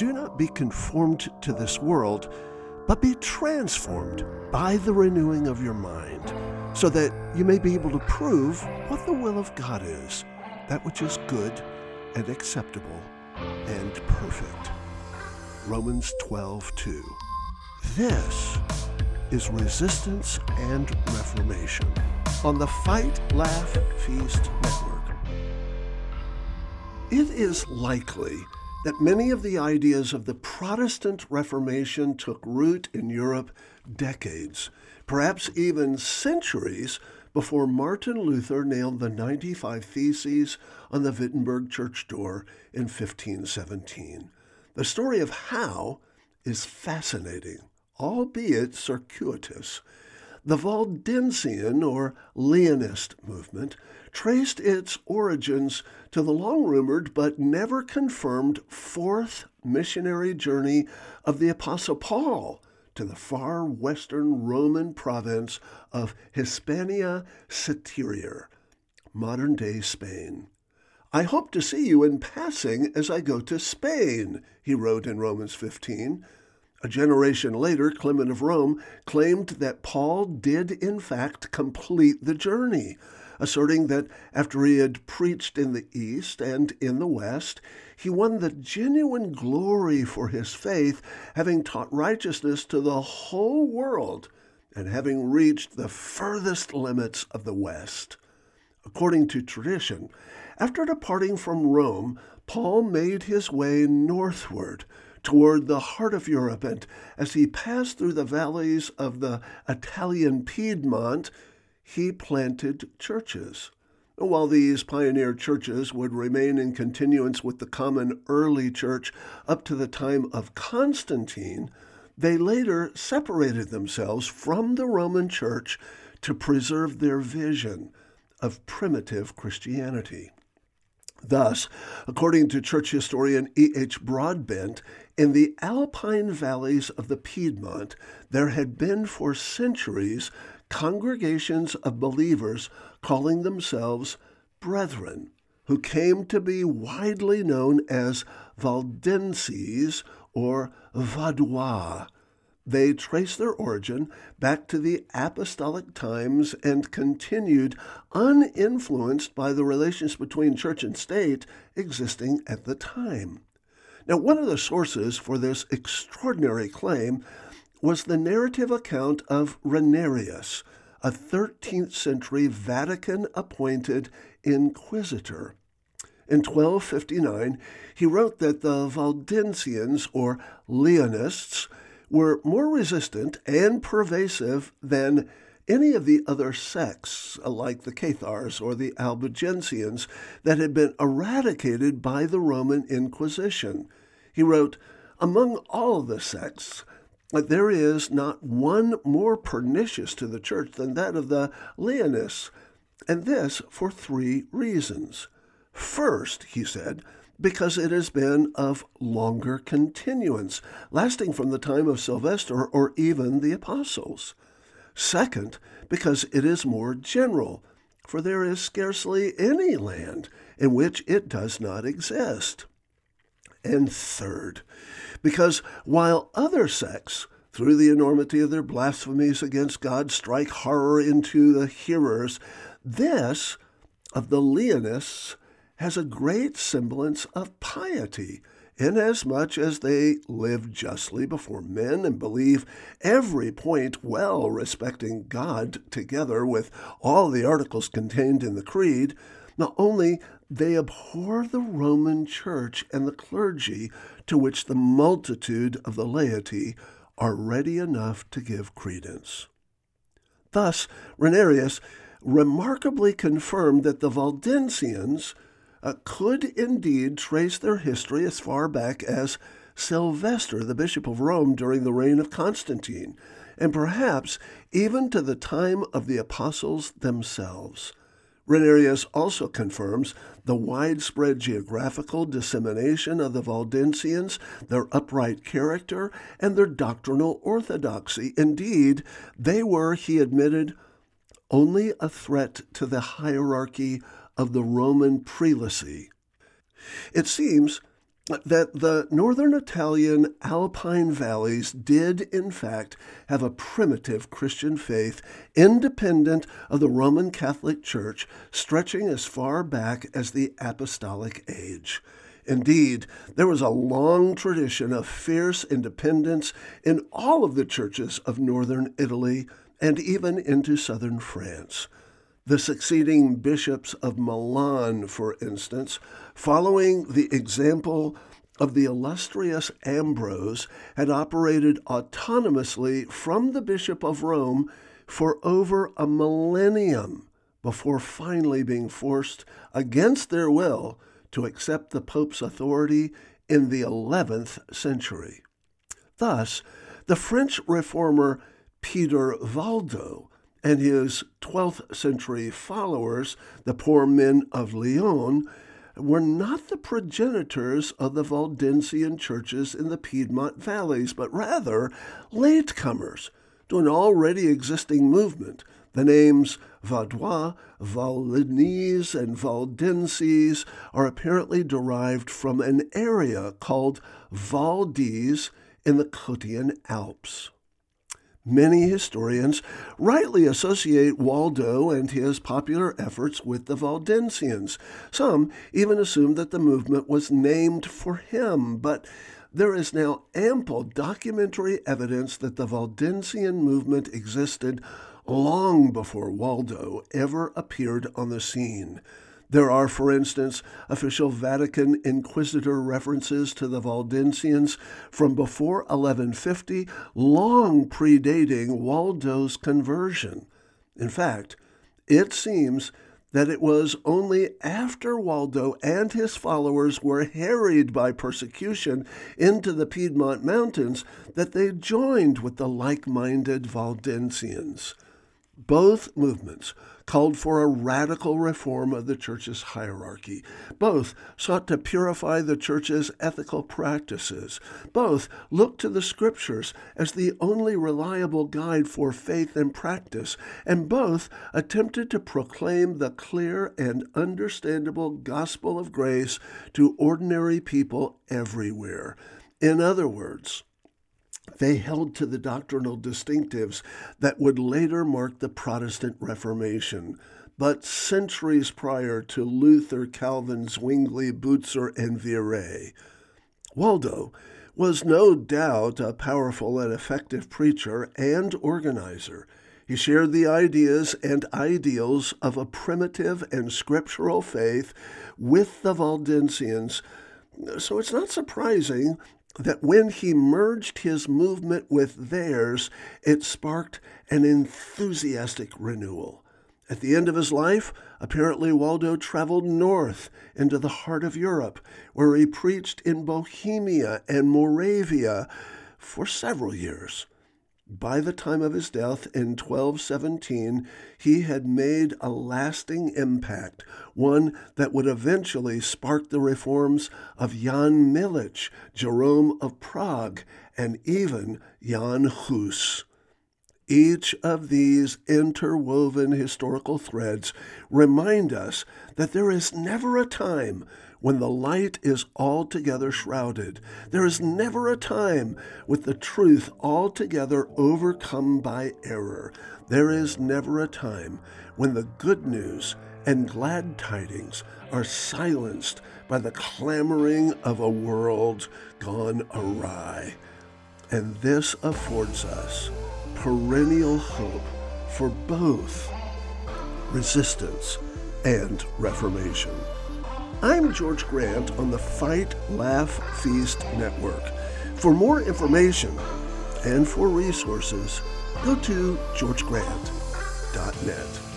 Do not be conformed to this world, but be transformed by the renewing of your mind, so that you may be able to prove what the will of God is, that which is good and acceptable and perfect. Romans 12 2. This is Resistance and Reformation on the Fight, Laugh, Feast Network. It is likely that many of the ideas of the Protestant Reformation took root in Europe decades, perhaps even centuries, before Martin Luther nailed the 95 Theses on the Wittenberg church door in 1517. The story of how is fascinating albeit circuitous. The Waldensian or Leonist movement traced its origins to the long rumored but never confirmed fourth missionary journey of the Apostle Paul to the far western Roman province of Hispania Citerior, modern day Spain. I hope to see you in passing as I go to Spain, he wrote in Romans 15. A generation later, Clement of Rome claimed that Paul did in fact complete the journey, asserting that after he had preached in the East and in the West, he won the genuine glory for his faith, having taught righteousness to the whole world and having reached the furthest limits of the West. According to tradition, after departing from Rome, Paul made his way northward toward the heart of Europe, and as he passed through the valleys of the Italian Piedmont, he planted churches. While these pioneer churches would remain in continuance with the common early church up to the time of Constantine, they later separated themselves from the Roman Church to preserve their vision of primitive Christianity. Thus, according to church historian E. H. Broadbent, in the alpine valleys of the Piedmont, there had been for centuries congregations of believers calling themselves brethren, who came to be widely known as Valdenses or Vaudois. They trace their origin back to the apostolic times and continued uninfluenced by the relations between church and state existing at the time. Now, one of the sources for this extraordinary claim was the narrative account of Renarius, a 13th century Vatican appointed inquisitor. In 1259, he wrote that the Valdensians, or Leonists, were more resistant and pervasive than any of the other sects, like the Cathars or the Albigensians, that had been eradicated by the Roman Inquisition. He wrote, Among all the sects, there is not one more pernicious to the church than that of the Leonists, and this for three reasons. First, he said, because it has been of longer continuance, lasting from the time of Sylvester or even the apostles. Second, because it is more general, for there is scarcely any land in which it does not exist. And third, because while other sects, through the enormity of their blasphemies against God, strike horror into the hearers, this of the Leonists has a great semblance of piety, inasmuch as they live justly before men and believe every point well respecting God, together with all the articles contained in the Creed, not only they abhor the Roman Church and the clergy, to which the multitude of the laity are ready enough to give credence. Thus, Renarius remarkably confirmed that the Valdensians uh, could indeed trace their history as far back as Sylvester, the Bishop of Rome, during the reign of Constantine, and perhaps even to the time of the apostles themselves. Renarius also confirms the widespread geographical dissemination of the Valdensians, their upright character, and their doctrinal orthodoxy. Indeed, they were, he admitted, only a threat to the hierarchy of the Roman prelacy. It seems that the northern Italian alpine valleys did, in fact, have a primitive Christian faith independent of the Roman Catholic Church, stretching as far back as the Apostolic Age. Indeed, there was a long tradition of fierce independence in all of the churches of northern Italy and even into southern France. The succeeding bishops of Milan, for instance, following the example of the illustrious Ambrose, had operated autonomously from the Bishop of Rome for over a millennium before finally being forced against their will to accept the Pope's authority in the 11th century. Thus, the French reformer Peter Valdo and his 12th century followers, the poor men of Lyon, were not the progenitors of the Valdensian churches in the Piedmont valleys, but rather latecomers to an already existing movement. The names Vaudois, Valdenese, and Valdenses are apparently derived from an area called Valdese in the Cottian Alps. Many historians rightly associate Waldo and his popular efforts with the Valdensians. Some even assume that the movement was named for him, but there is now ample documentary evidence that the Valdensian movement existed long before Waldo ever appeared on the scene. There are, for instance, official Vatican Inquisitor references to the Valdensians from before 1150, long predating Waldo's conversion. In fact, it seems that it was only after Waldo and his followers were harried by persecution into the Piedmont Mountains that they joined with the like minded Valdensians. Both movements called for a radical reform of the church's hierarchy. Both sought to purify the church's ethical practices. Both looked to the scriptures as the only reliable guide for faith and practice, and both attempted to proclaim the clear and understandable gospel of grace to ordinary people everywhere. In other words, they held to the doctrinal distinctives that would later mark the Protestant Reformation. But centuries prior to Luther, Calvin, Zwingli, Butzer, and Viret, Waldo was no doubt a powerful and effective preacher and organizer. He shared the ideas and ideals of a primitive and scriptural faith with the Valdensians, so it's not surprising that when he merged his movement with theirs, it sparked an enthusiastic renewal. At the end of his life, apparently Waldo traveled north into the heart of Europe, where he preached in Bohemia and Moravia for several years. By the time of his death in 1217, he had made a lasting impact, one that would eventually spark the reforms of Jan Milic, Jerome of Prague, and even Jan Hus. Each of these interwoven historical threads remind us that there is never a time when the light is altogether shrouded. There is never a time with the truth altogether overcome by error. There is never a time when the good news and glad tidings are silenced by the clamoring of a world gone awry. And this affords us perennial hope for both resistance and reformation. I'm George Grant on the Fight, Laugh, Feast Network. For more information and for resources, go to georgegrant.net.